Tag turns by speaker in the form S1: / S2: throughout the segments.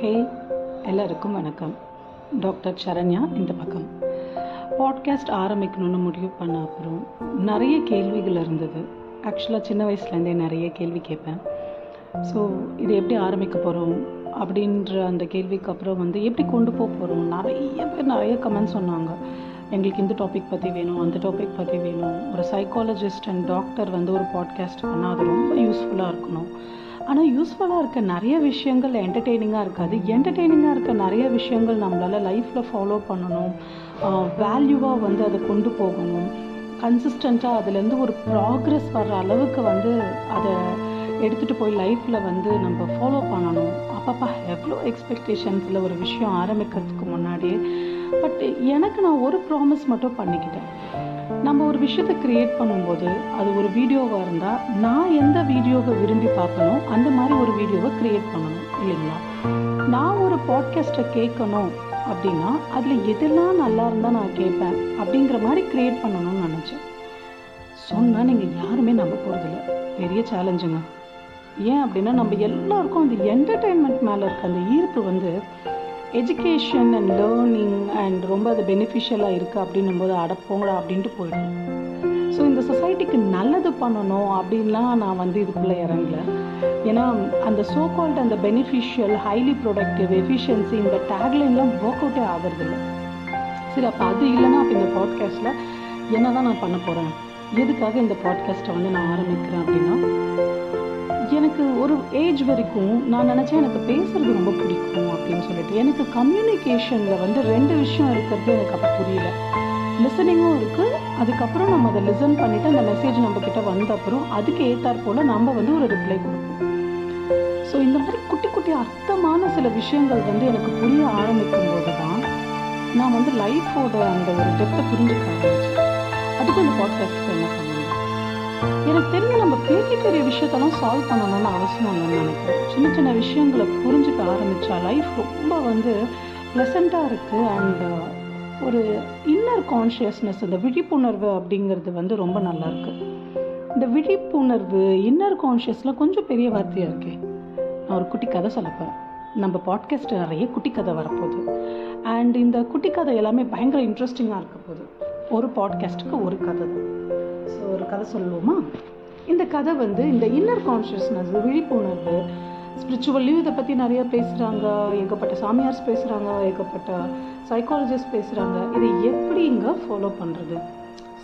S1: ஹே எல்லாருக்கும் வணக்கம். டாக்டர் சரண்யா இந்த பக்கம். பாட்காஸ்ட் ஆரம்பிக்கணும்னு முடிவு பண்ண அப்புறம் நிறைய கேள்விகள் இருந்தது. ஆக்சுவலாக சின்ன வயசுலேருந்தே நிறைய கேள்வி கேட்பேன். ஸோ இது எப்படி ஆரம்பிக்க போகிறோம் அப்படின்ற அந்த கேள்விக்கு அப்புறம் வந்து எப்படி கொண்டு போக போகிறோம் நிறைய பேர் நிறைய கமெண்ட் சொன்னாங்க. எங்களுக்கு இந்த டாபிக் பற்றி வேணும் அந்த டாபிக் பற்றி வேணும். ஒரு சைக்காலஜிஸ்ட் அண்ட் டாக்டர் வந்து ஒரு பாட்காஸ்ட் பண்ணால் அது ரொம்ப யூஸ்ஃபுல்லாக இருக்கணும். ஆனால் யூஸ்ஃபுல்லாக இருக்க நிறைய விஷயங்கள் என்டர்டெய்னிங்காக இருக்காது. என்டர்டெய்னிங்காக இருக்க நிறைய விஷயங்கள் நம்மளால் லைஃப்பில் ஃபாலோ பண்ணணும். வேல்யூவாக வந்து அதை கொண்டு போகணும். கன்சிஸ்டண்ட்டாக அதுலேருந்து ஒரு ப்ராக்ரெஸ் வர்ற அளவுக்கு வந்து அதை எடுத்துகிட்டு போய் லைஃப்பில் வந்து நம்ம ஃபாலோ பண்ணணும். அப்பப்பா எவ்வளோ எக்ஸ்பெக்டேஷன்ஸில் ஒரு விஷயம் ஆரம்பிக்கிறதுக்கு முன்னாடியே. பட் எனக்கு நான் ஒரு ப்ராமிஸ் மட்டும் பண்ணிக்கிட்டேன். நம்ம ஒரு விஷயத்தை க்ரியேட் பண்ணும்போது அது ஒரு வீடியோவாக இருந்தால் நான் எந்த வீடியோவை விரும்பி பார்க்கணும் அந்த மாதிரி ஒரு வீடியோவை க்ரியேட் பண்ணணும் இல்லைங்களா? நான் ஒரு பாட்காஸ்ட்டை கேட்கணும் அப்படின்னா அதில் எதெல்லாம் நல்லா இருந்தால் நான் கேட்பேன் அப்படிங்கிற மாதிரி க்ரியேட் பண்ணணும்னு நினச்சேன். சொன்னால் நீங்கள் யாருமே நம்ப போகிறதில்ல பெரிய சேலஞ்சுங்க ஏன் அப்படின்னா நம்ம எல்லாருக்கும் அந்த என்டர்டெயின்மெண்ட் மேலே இருக்க அந்த ஈர்ப்பு வந்து எஜுகேஷன் அண்ட் லேர்னிங் அண்ட் ரொம்ப அது பெனிஃபிஷியலாக இருக்குது அப்படின்னும் போது அடப்போங்கடா அப்படின்ட்டு போயிடும். ஸோ இந்த சொசைட்டிக்கு நல்லது பண்ணணும் அப்படின்லாம் நான் வந்து இதுக்குள்ளே இறங்கல. ஏன்னா அந்த சோ கால்ட் அந்த பெனிஃபிஷியல் ஹைலி ப்ரொடக்டிவ் எஃபிஷியன்சி இந்த டேக்லைன்லாம் ஒர்க் அவுட்டே ஆகிறதில்ல. சரி அப்போ அது இல்லைன்னா அப்போ இந்த பாட்காஸ்ட்டில் என்ன தான் நான் பண்ண போகிறேன் எதுக்காக இந்த பாட்காஸ்ட்டை வந்து நான் ஆரம்பிக்கிறேன் அப்படின்னா எனக்கு ஒரு ஏஜ் வரைக்கும் நான் நினச்சேன் எனக்கு பேசுறது ரொம்ப பிடிக்கும் அப்படின்னு சொல்லிட்டு. எனக்கு கம்யூனிகேஷனில் வந்து ரெண்டு விஷயம் இருக்கிறது எனக்கு அப்போ புரியல. லிசனிங்கும் இருக்குது அதுக்கப்புறம் நம்ம அதை லிசன் பண்ணிவிட்டு அந்த மெசேஜ் நம்மக்கிட்ட வந்த அப்புறம் அதுக்கு ஏற்றாற் போல் நம்ம வந்து ஒரு ரிப்ளை கொடுப்போம். ஸோ இந்த மாதிரி குட்டி குட்டி அர்த்தமான சில விஷயங்கள் வந்து எனக்கு புரிய ஆரம்பிக்கும் போது தான் நான் வந்து லைஃபோட அந்த ஒரு டெப்த்தை புரிஞ்சுக்க ஆரம்பிச்சேன். அதுக்கும் அந்த பாட்காஸ்ட்டுக்கு என்ன எனக்கு தெரிஞ்ச நம்ம பெரிய பெரிய விஷயத்தெல்லாம் சால்வ் பண்ணணும்னு அவசியம் இல்லைன்னு நினைக்கிறேன். சின்ன சின்ன விஷயங்களை புரிஞ்சுக்க ஆரம்பித்தா லைஃப் ரொம்ப வந்து ப்ளசண்ட்டாக இருக்குது அண்ட் ஒரு இன்னர் கான்ஷியஸ்னஸ் இந்த விழிப்புணர்வு அப்படிங்கிறது வந்து ரொம்ப நல்லா இருக்குது இந்த விழிப்புணர்வு இன்னர் கான்ஷியஸில் கொஞ்சம் பெரிய வார்த்தையாக இருக்கே. நான் ஒரு குட்டி கதை சொல்ல போகிறேன் நம்ம பாட்காஸ்ட் நிறைய குட்டி கதை வரப்போகுது. அண்ட் இந்த குட்டி கதை எல்லாமே பயங்கர இன்ட்ரெஸ்டிங்காக இருக்க போகுது. ஒரு பாட்காஸ்ட்டுக்கு ஒரு கதை தான். ஸோ ஒரு கதை சொல்லுவோமா? இந்த கதை வந்து இந்த இன்னர் கான்ஷியஸ்னஸ் விழிப்புணர்வு ஸ்பிரிச்சுவல்லையும் இதை பற்றி நிறைய பேசுகிறாங்க ஏகப்பட்ட சாமியார்ஸ் பேசுகிறாங்க ஏகப்பட்ட சைக்காலஜிஸ்ட் பேசுகிறாங்க இதை எப்படி இங்கே ஃபாலோ பண்ணுறது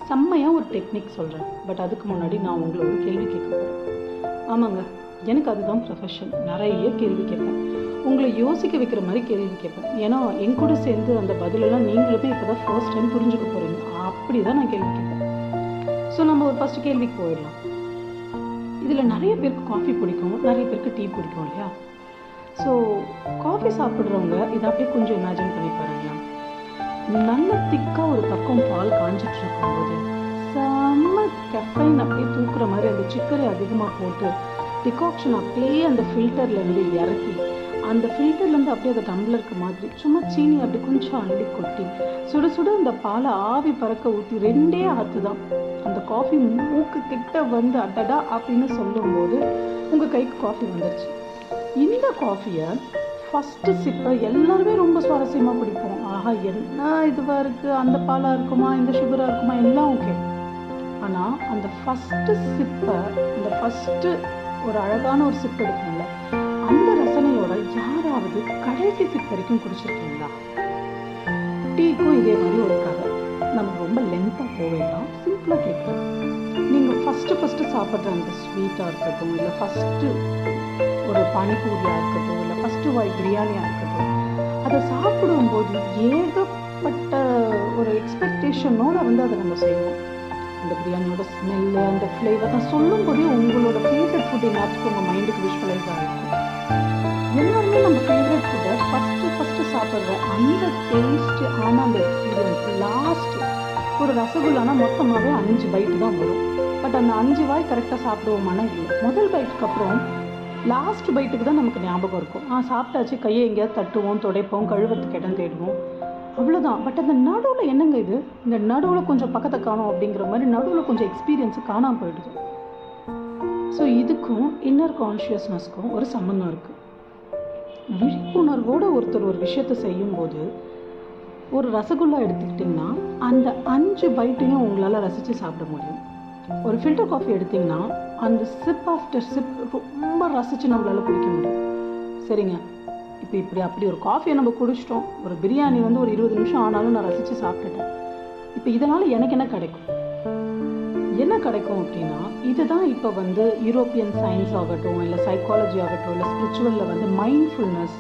S1: செம்மையாக ஒரு டெக்னிக் சொல்கிறேன் பட் அதுக்கு முன்னாடி நான் உங்களை ஒரு கேள்வி கேட்க போகிறேன் ஆமாங்க. எனக்கு அதுதான் ப்ரொஃபஷன் நிறைய கேள்வி கேட்பேன். உங்களை யோசிக்க வைக்கிற மாதிரி கேள்வி கேட்பேன். ஏன்னா என் கூட சேர்ந்து அந்த பதிலெல்லாம் நீங்களுமே இப்போ தான் ஃபர்ஸ்ட் டைம் புரிஞ்சுக்க போகிறீங்க அப்படி தான் நான் கேள்வி கேட்பேன். ஸோ நம்ம ஒரு ஃபஸ்ட்டு கேள்விக்கு போயிடலாம். இதில் நிறைய பேருக்கு காஃபி பிடிக்கும் நிறைய பேருக்கு டீ பிடிக்கும் இல்லையா? ஸோ காஃபி சாப்பிட்றவங்க இதை அப்படியே கொஞ்சம் இமேஜின் பண்ணி பாருங்களேன். நல்ல திக்காக ஒரு பக்கம் பால் காஞ்சிட்டு இருக்கும்போது செம்ம கெஃபைன் அப்படியே தூக்குற மாதிரி அந்த சிக்கரை அதிகமாக போட்டு டிகாக்ஷன் அப்படியே அந்த ஃபில்டர்லேருந்து இறக்கி அந்த ஃபில்டர்லேருந்து அப்படியே அந்த டம்ளருக்கு மாதிரி சும்மா சீனி அப்படி கொஞ்சம் அள்ளி கொட்டி சுட சுட அந்த பாலை ஆவி பறக்க ஊற்றி ரெண்டே ஆற்று தான். அந்த காஃபி மூக்கு கிட்ட வந்து அடடா அப்படின்னு சொல்லும்போது உங்கள் கைக்கு காஃபி வந்துடுச்சு இந்த காஃபியை ஃபஸ்ட்டு சிப்பை எல்லாருமே ரொம்ப சுவாரஸ்யமாக குடிப்போம். ஆஹா என்ன இதுவாக இருக்குது அந்த பாலாக இருக்குமா? இந்த சுகராக இருக்குமா? எல்லாம் ஓகே ஆனால் அந்த ஃபஸ்ட்டு சிப்பை அந்த ஃபஸ்ட்டு ஒரு அழகான ஒரு சிப் எடுக்கணும்ல அந்த ரசனை யாராவது கடைசி சிப் வரைக்கும் குடிச்சிருக்கீங்களா? டீக்கும் இதே மாதிரி ஒரு கதை. நம்ம ரொம்ப லென்த்தாக போக வேண்டாம். சிம்பிளாக கேட்கலாம். நீங்கள் ஃபஸ்ட்டு ஃபஸ்ட்டு சாப்பிட்ற அந்த ஸ்வீட்டாக இருக்கட்டும் இல்லை ஃபஸ்ட்டு ஒரு பானிபூரியாக இருக்கட்டும் இல்லை ஃபஸ்ட்டு வாய் பிரியாணியாக இருக்கட்டும் அதை சாப்பிடும்போது ஏகப்பட்ட ஒரு எக்ஸ்பெக்டேஷனோட வந்து அதை நம்ம செய்வோம். அந்த பிரியாணியோட ஸ்மெல்லு அந்த ஃப்ளேவர் நான் சொல்லும் போதே உங்களோட ஃபேவரட் ஃபுட் எல்லாத்துக்கும் உங்கள் மைண்டுக்கு விஷுவலைஸ் ஆகிருக்கும் எல்லாருமே நம்ம ஃபேவரட் ஃபுட்டை ஃபஸ்ட்டு ஃபஸ்ட்டு சாப்பிட்ற அந்த டேஸ்ட்டு ஆனால் அந்த எக்ஸ்பீரியன்ஸ் லாஸ்ட் ஒரு ரசகுல்லானா மொத்தமாகவே அஞ்சு பைட்டு தான் வரும். பட் அந்த அஞ்சு வாய் கரெக்டாக சாப்பிடுவோமானா இல்லை. முதல் பைட்டுக்கு அப்புறம் லாஸ்ட் பைட்டுக்கு தான் நமக்கு ஞாபகம் இருக்கும். ஆ சாப்பிட்டாச்சு கையை எங்கேயாவது தட்டுவோம் துடைப்போம் கழுவத்துக்கு இடம் தேடுவோம். அவ்வளோதான் பட் அந்த நடுவில் என்னங்க இது? இந்த நடுவில் கொஞ்சம் பக்கத்தை காணும் அப்படிங்கிற மாதிரி நடுவில் கொஞ்சம் எக்ஸ்பீரியன்ஸு காணாமல் போயிடுது. ஸோ இதுக்கும் இன்னர் கான்ஷியஸ்னஸ்க்கும் ஒரு சம்மந்தம் இருக்குது விழிப்புணர்வோடு ஒருத்தர் ஒரு விஷயத்தை செய்யும்போது ஒரு ரசகுல்லா எடுத்துக்கிட்டிங்கன்னா அந்த அஞ்சு பைட்டையும் உங்களால் ரசித்து சாப்பிட முடியும். ஒரு ஃபில்டர் காஃபி எடுத்திங்கன்னா அந்த சிப் ஆஃப்டர் சிப் ரொம்ப ரசித்து நம்மளால் குடிக்க முடியும். சரிங்க. இப்போ இப்படி அப்படி ஒரு காஃபியை நம்ம குடிச்சிட்டோம். ஒரு பிரியாணி வந்து ஒரு இருபது நிமிஷம் ஆனாலும் நான் ரசித்து சாப்பிட்டுட்டேன். இப்போ இதனால் எனக்கு என்ன கிடைக்கும்? என்ன கிடைக்கும் அப்படின்னா இதுதான் இப்போ வந்து யூரோப்பியன் சயின்ஸ் ஆகட்டும் இல்லை சைக்காலஜி ஆகட்டும் இல்லை ஸ்பிரிச்சுவலில் வந்து மைண்ட்ஃபுல்னஸ்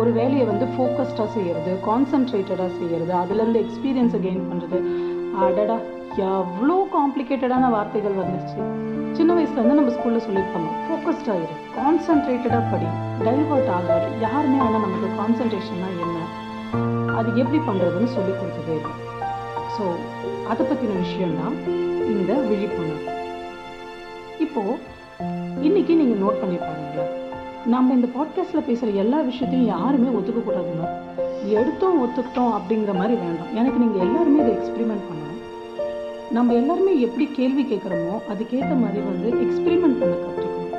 S1: ஒரு வேலையை வந்து ஃபோக்கஸ்டாக செய்கிறது கான்சன்ட்ரேட்டடாக செய்கிறது அதுலேருந்து எக்ஸ்பீரியன்ஸை கெயின் பண்ணுறது அடடா எவ்வளோ காம்ப்ளிகேட்டடான வார்த்தைகள் வந்துருச்சு. சின்ன வயசுலேருந்து நம்ம ஸ்கூலில் சொல்லியிருப்பாங்க ஃபோக்கஸ்டாக இரு கான்சன்ட்ரேட்டடாக படி டைவர்ட் ஆகாது. யாருமே ஆனால் நமக்கு கான்சன்ட்ரேஷன்னா என்ன அது எப்படி பண்ணுறதுன்னு சொல்லி கொடுத்துட்டே இருக்கும். ஸோ அதை பற்றின விஷயம்தான் இந்த விழிப்புணர்வு. இப்போது இன்னைக்கு நீங்கள் நோட் பண்ணியிருப்பாங்களா நம்ம இந்த பாட்காஸ்ட்டில் பேசுகிற எல்லா விஷயத்தையும் யாருமே ஒத்துக்கக்கூடாதுங்க. எடுத்தோம் ஒத்துக்கிட்டோம் அப்படிங்கிற மாதிரி வேண்டாம். எனக்கு நீங்கள் எல்லாருமே இதை எக்ஸ்பிரிமெண்ட் பண்ணணும். நம்ம எல்லாருமே எப்படி கேள்வி கேட்குறோமோ அதுக்கேற்ற மாதிரி வந்து எக்ஸ்பிரிமெண்ட் பண்ண கற்றுக்கணும்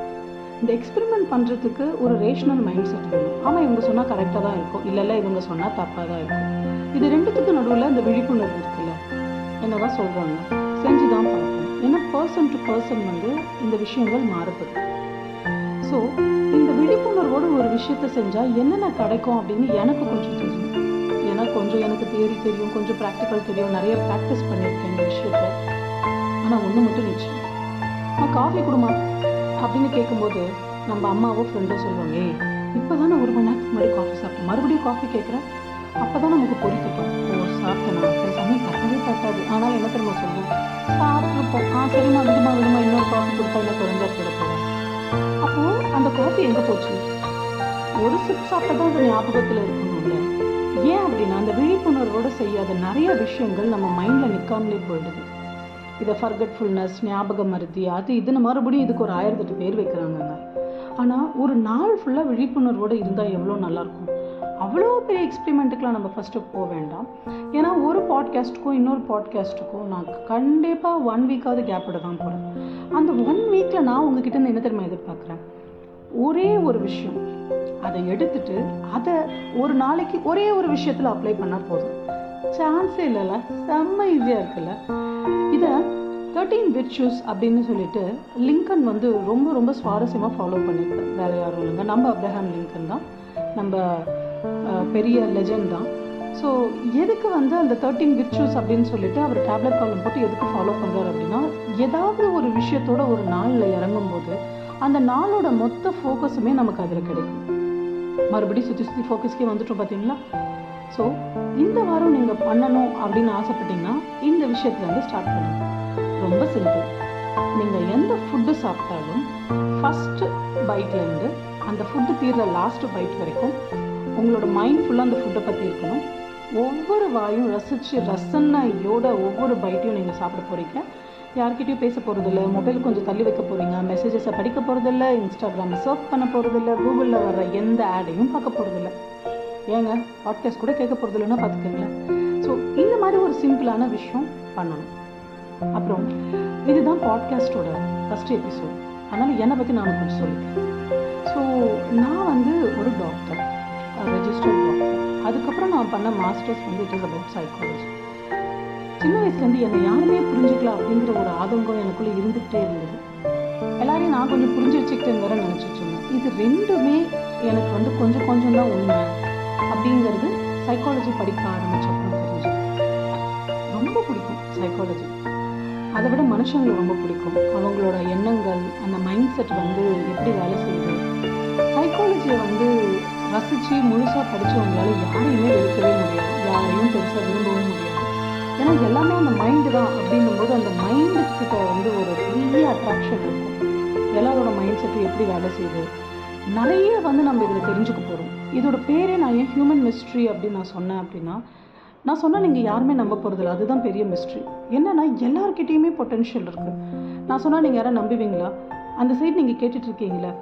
S1: இந்த எக்ஸ்பிரிமெண்ட் பண்ணுறதுக்கு ஒரு ரேஷனல் மைண்ட் செட் வேணும். ஆமாம் இவங்க சொன்னால் கரெக்டாக தான் இருக்கும். இல்லைல்ல இவங்க சொன்னால் தப்பாக தான் இருக்கும். இது ரெண்டுத்துக்கு நடுவில் இந்த விழிப்புணர்வு இருக்குல்ல. என்னதான் சொல்கிறாங்க செஞ்சு தான் பார்ப்போம். ஏன்னா பர்சன் டு பர்சன் வந்து இந்த விஷயங்கள் மாறுபடும். ஸோ இந்த விழிப்புணர்வோடு ஒரு விஷயத்த செஞ்சால் என்னென்ன கிடைக்கும் அப்படின்னு எனக்கு கொஞ்சம் தெரியும். ஏன்னா கொஞ்சம் எனக்கு தியரி தெரியும் கொஞ்சம் ப்ராக்டிக்கல் தெரியும். நிறைய ப்ராக்டிஸ் பண்ணியிருக்கேன் இந்த விஷயத்த ஆனால் ஒன்று மட்டும் நிச்சயம் நான் காஃபி கொடுமா? அப்படின்னு கேட்கும்போது நம்ம அம்மாவோ ஃப்ரெண்டோ சொல்லுவாங்க இப்போ தானே ஒரு மணி நேரத்துக்கு முன்னாடி காஃபி சாப்பிட்டேன் மறுபடியும் காஃபி கேட்குறேன் அப்போ தான் நமக்கு பொறி தட்டும். ஓ சாப்பிட்டேனா சரி சமயம் தட்டவே தட்டாது. ஆனால் என்ன தெரியுமா சொல்லுவோம் சாப்பிட்ருப்போம் ஆ சரிம்மா விடுமா விடுமா இன்னொரு காஃபி கொடுத்தா இல்லை குறைஞ்சா கிடப்போம் அப்போ அப்போது அந்த காஃபி எங்கே போச்சு? ஒரு சிப் சாப்பிட்டா தான் அது ஞாபகத்தில் இருக்கணும்ல ஏன் அப்படின்னா அந்த விழிப்புணர்வோடு செய்யாத நிறைய விஷயங்கள் நம்ம மைண்டில் நிற்காமலே போயிடுது. இதை ஃபர்கட்ஃபுல்னஸ் ஞாபக மருதி அது இதுன்னு மறுபடியும் இதுக்கு ஒரு ஆயிரத்தெட்டு பேர் வைக்கிறாங்கங்க. ஆனால் ஒரு நாள் ஃபுல்லாக விழிப்புணர்வோடு இருந்தால் எவ்வளோ நல்லாயிருக்கும் அவ்வளோ பெரிய எக்ஸ்பிரிமெண்ட்டுக்கெலாம் நம்ம ஃபஸ்ட்டு போக வேண்டாம். ஏன்னா ஒரு பாட்காஸ்ட்டுக்கும் இன்னொரு பாட்காஸ்ட்டுக்கும் நான் கண்டிப்பாக ஒன் வீக்காவது கேப் விட தான் போகிறேன் அந்த ஒன் வீக்கில் நான் உங்ககிட்ட இருந்து என்ன தெரியுமா எதிர்பார்க்குறேன்? ஒரே ஒரு விஷயம். அதை எடுத்துட்டு அதை ஒரு நாளைக்கு ஒரே ஒரு விஷயத்தில் அப்ளை பண்ணால் போதும். சான்ஸே இல்லைல்ல செம்ம ஈஸியாக இருக்குல்ல. இதை தேர்ட்டீன் விர்ச்சூஸ் அப்படின்னு சொல்லிட்டு லிங்கன் வந்து ரொம்ப ரொம்ப சுவாரஸ்யமாக ஃபாலோ பண்ணியிருக்கார். வேறு யாரும் இல்லைங்க. நம்ம அப்ரஹாம் லிங்கன் தான். நம்ம பெரிய லெஜண்ட் தான். ஸோ எதுக்கு வந்து அந்த தேர்ட்டீன் விர்ச்சுஸ் அப்படின்னு சொல்லிட்டு அவர் டேப்லெட் காலம் போட்டு எதுக்கு ஃபாலோ பண்ணுறாரு அப்படின்னா ஏதாவது ஒரு விஷயத்தோட ஒரு நாளில் இறங்கும்போது அந்த நாளோட மொத்த ஃபோக்கஸுமே நமக்கு அதில் கிடைக்கும். மறுபடியும் சுற்றி சுற்றி ஃபோக்கஸ்க்கே வந்துட்டோம் பார்த்தீங்களா ஸோ இந்த வாரம் நீங்கள் பண்ணணும் அப்படின்னு ஆசைப்பட்டீங்கன்னா இந்த விஷயத்துலேருந்து ஸ்டார்ட் பண்ணுங்க. ரொம்ப சிம்பிள் நீங்கள் எந்த ஃபுட்டு சாப்பிட்டாலும் ஃபஸ்ட்டு பைட்லேருந்து அந்த ஃபுட்டு தீர்ற லாஸ்ட் பைட் வரைக்கும் உங்களோட மைண்ட் ஃபுல்லாக அந்த ஃபுட்டை பற்றி இருக்கணும். ஒவ்வொரு வாயும் ரசித்து ரசனையோட ஒவ்வொரு பைட்டையும் நீங்கள் சாப்பிட போகிறீங்க யார்கிட்டயும் பேச போகிறதில்ல மொபைல் கொஞ்சம் தள்ளி வைக்க போகிறீங்க மெசேஜஸை படிக்க போகிறதில்ல இன்ஸ்டாகிராமை சர்ச் பண்ண போகிறதில்ல கூகுளில் வர எந்த ஆடையும் பார்க்க போகிறதில்ல ஏங்க பாட்காஸ்ட் கூட கேட்க போகிறதில்லன்னா பார்த்துக்கோங்களேன். ஸோ இந்த மாதிரி ஒரு சிம்பிளான விஷயம் பண்ணணும். அப்புறம் இதுதான் பாட்காஸ்டோட ஃபஸ்ட் எபிசோட் அதனால் என்னை பற்றி நான் கொஞ்சம் சொல்லிக்கிறேன். ஸோ நான் வந்து ஒரு டாக்டர் ரெஜிஸ்டர்ட் டாக்டர் அதுக்கப்புறம் நான் பண்ண மாஸ்டர்ஸ் வந்து இட் இஸ் அபவுட் சைக்காலஜி சின்ன வயசுலேருந்து என்னை யாருமே புரிஞ்சுக்கலாம் அப்படிங்கிற ஒரு ஆதங்கம் எனக்குள்ளே இருந்துகிட்டே இருந்தது. எல்லாரையும் நான் கொஞ்சம் புரிஞ்சு வச்சுக்கிட்டேன்னு வேற நினச்சிட்டு இருந்தேன். இது ரெண்டுமே எனக்கு வந்து கொஞ்சம் கொஞ்சம் தான் உண்மை அப்படிங்கிறது சைக்காலஜி படிக்க ஆரம்பிச்சப்பறம் தெரிஞ்சு ரொம்ப பிடிக்கும் சைக்காலஜி அதை விட மனுஷங்களை ரொம்ப பிடிக்கும். அவங்களோட எண்ணங்கள் அந்த மைண்ட் செட் வந்து எப்படி வேலை செய்யுது. சைக்காலஜியை வந்து ரசித்து முழுசாக படித்தவங்களால யாரையுமே வெறுக்கவே முடியாது. யாரையும் பெருசாக விரும்பவும் முடியாது. ஏன்னா எல்லாமே அந்த மைண்டு தான் அப்படின்னும்போது அந்த மைண்டுக்கிட்ட வந்து ஒரு பெரிய அட்ராக்ஷன் இருக்கும். எல்லாரோட மைண்ட் செட்டு எப்படி வேலை செய்யுது? நிறைய வந்து நம்ம இதில் தெரிஞ்சுக்க போகிறோம் இதோட பேரே நான் ஏன் ஹியூமன் மிஸ்ட்ரி அப்படின்னு நான் சொன்னேன் அப்படின்னா நான் சொன்னால் நீங்கள் யாருமே நம்ப போகிறதில்ல அதுதான் பெரிய மிஸ்ட்ரி என்னன்னா எல்லாருக்கிட்டேயுமே பொட்டென்ஷியல் இருக்குது நான் சொன்னால் நீங்கள் யாரும் நம்புவீங்களா? அந்த சைடு நீங்கள் கேட்டுட்ருக்கீங்களா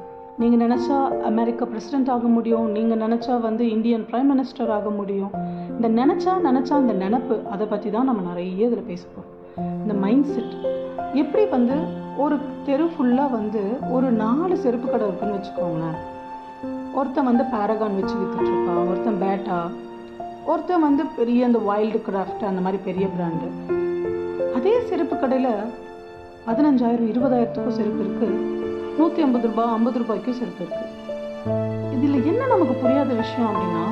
S1: நீங்கள் நினச்சா அமெரிக்கா பிரசிடென்ட் ஆக முடியும். நீங்கள் நினச்சா வந்து இந்தியன் ப்ரைம் மினிஸ்டர் ஆக முடியும். இந்த நினச்சா நினச்சா அந்த நினப்பு அதை பற்றி தான் நம்ம நிறைய இதில் பேசுவோம் இந்த மைண்ட் செட் எப்படி வந்து ஒரு தெரு ஃபுல்லாக வந்து ஒரு நாலு செருப்பு கடை இருக்குன்னு வச்சுக்கோங்களேன். ஒருத்தன் வந்து பேரகான் வச்சு விற்றுட்ருப்பான் ஒருத்தன் பேட்டா ஒருத்தன் வந்து பெரிய இந்த வைல்டு கிராஃப்ட் அந்த மாதிரி பெரிய பிராண்டு அதே செருப்பு கடையில் பதினஞ்சாயிரம் இருபதாயிரத்துக்கும் செருப்பு இருக்குது நூற்றி ஐம்பது ரூபாய் ஐம்பது ரூபாய்க்கும் செருப்பு இருக்குது இதில் என்ன நமக்கு புரியாத விஷயம் அப்படின்னா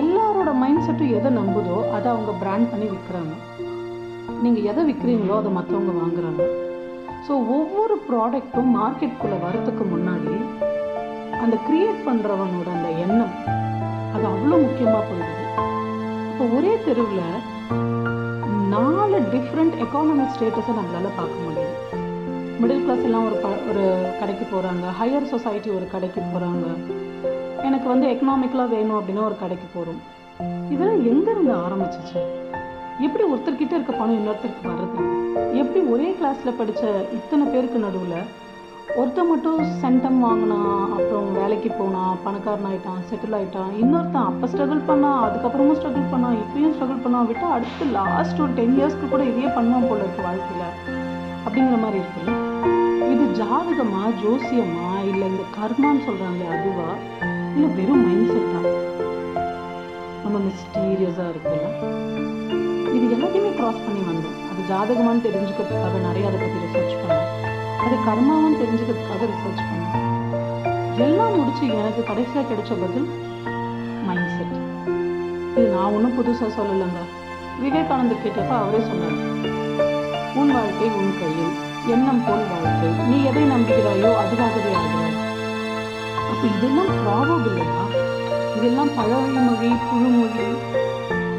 S1: எல்லாரோட மைண்ட் செட்டும் எதை நம்புதோ அதை அவங்க பிராண்ட் பண்ணி விற்கிறாங்க நீங்கள் எதை விற்கிறீங்களோ அதை மற்றவங்க வாங்குறாங்க. ஸோ ஒவ்வொரு ப்ராடக்ட்டும் மார்க்கெட்டுக்குள்ளே வரத்துக்கு முன்னாடி அந்த கிரியேட் பண்ணுறவனோட அந்த எண்ணம் அது அவ்வளோ முக்கியமாக போயிடுது. இப்போ ஒரே தெருவில் நாலு டிஃப்ரெண்ட் எக்கானமிக் ஸ்டேட்டஸை நம்மளால் பார்க்க முடியும் மிடில் கிளாஸ் எல்லாம் ஒரு ப ஒரு கடைக்கு போகிறாங்க ஹையர் சொசைட்டி ஒரு கடைக்கு போகிறாங்க எனக்கு வந்து எக்கனாமிக்கலாக வேணும் அப்படின்னா ஒரு கடைக்கு போகிறோம் இதெல்லாம் எங்கேருந்து ஆரம்பிச்சிச்சு? எப்படி ஒருத்தர்கிட்ட இருக்க பணம் இன்னொருத்தருக்கு வர்றது? எப்படி ஒரே கிளாஸில் படித்த இத்தனை பேருக்கு நடுவில் ஒருத்தன் மட்டும் சென்டம் வாங்கினான் அப்புறம் வேலைக்கு போனான் பணக்காரன் ஆயிட்டான் செட்டில் ஆகிட்டான் இன்னொருத்தன் அப்போ ஸ்ட்ரகிள் பண்ணான் அதுக்கப்புறமும் ஸ்ட்ரகிள் பண்ணான் இப்பயும் ஸ்ட்ரகிள் பண்ணான் விட்டு அடுத்து லாஸ்ட் ஒரு டென் இயர்ஸ்க்கு கூட இதையே பண்ணுவான் போல இருக்கு வாழ்க்கையில். அப்படிங்கிற மாதிரி இருக்குல்ல? இது ஜாதகமா ஜோசியமா இல்லை இந்த கர்மான்னு சொல்கிறாங்களே அதுவா? இல்லை வெறும் மைண்ட் செட்டா நம்ம மிஸ்டீரியஸாக இருக்குல்ல? இது எல்லாத்தையுமே க்ராஸ் பண்ணி வந்தோம். அது ஜாதகமான்னு தெரிஞ்சுக்கிறதுக்காக நிறைய அதை பற்றி ரிசர்ச் பண்ணேன் அது கர்மாவும் தெரிஞ்சுக்கிறதுக்காக ரிசர்ச் பண்ணேன் எல்லாம் முடிச்சு எனக்கு கடைசியாக கிடைச்ச பதில் மைண்ட் செட் இது நான் ஒன்றும் புதுசாக சொல்லலைங்க. விவேகானந்தர் கேட்டப்ப அவரே சொன்னார். உன் வாழ்க்கை உன் கையில் எண்ணம் போல் வாழ்க்கை. நீ எதை நம்புகிறாயோ அதுவாகவே ஆகிறாய். அப்போ இதெல்லாம் ப்ராபபிள் இல்லையா? இதெல்லாம் பழமொழி மொழி புழுமொழி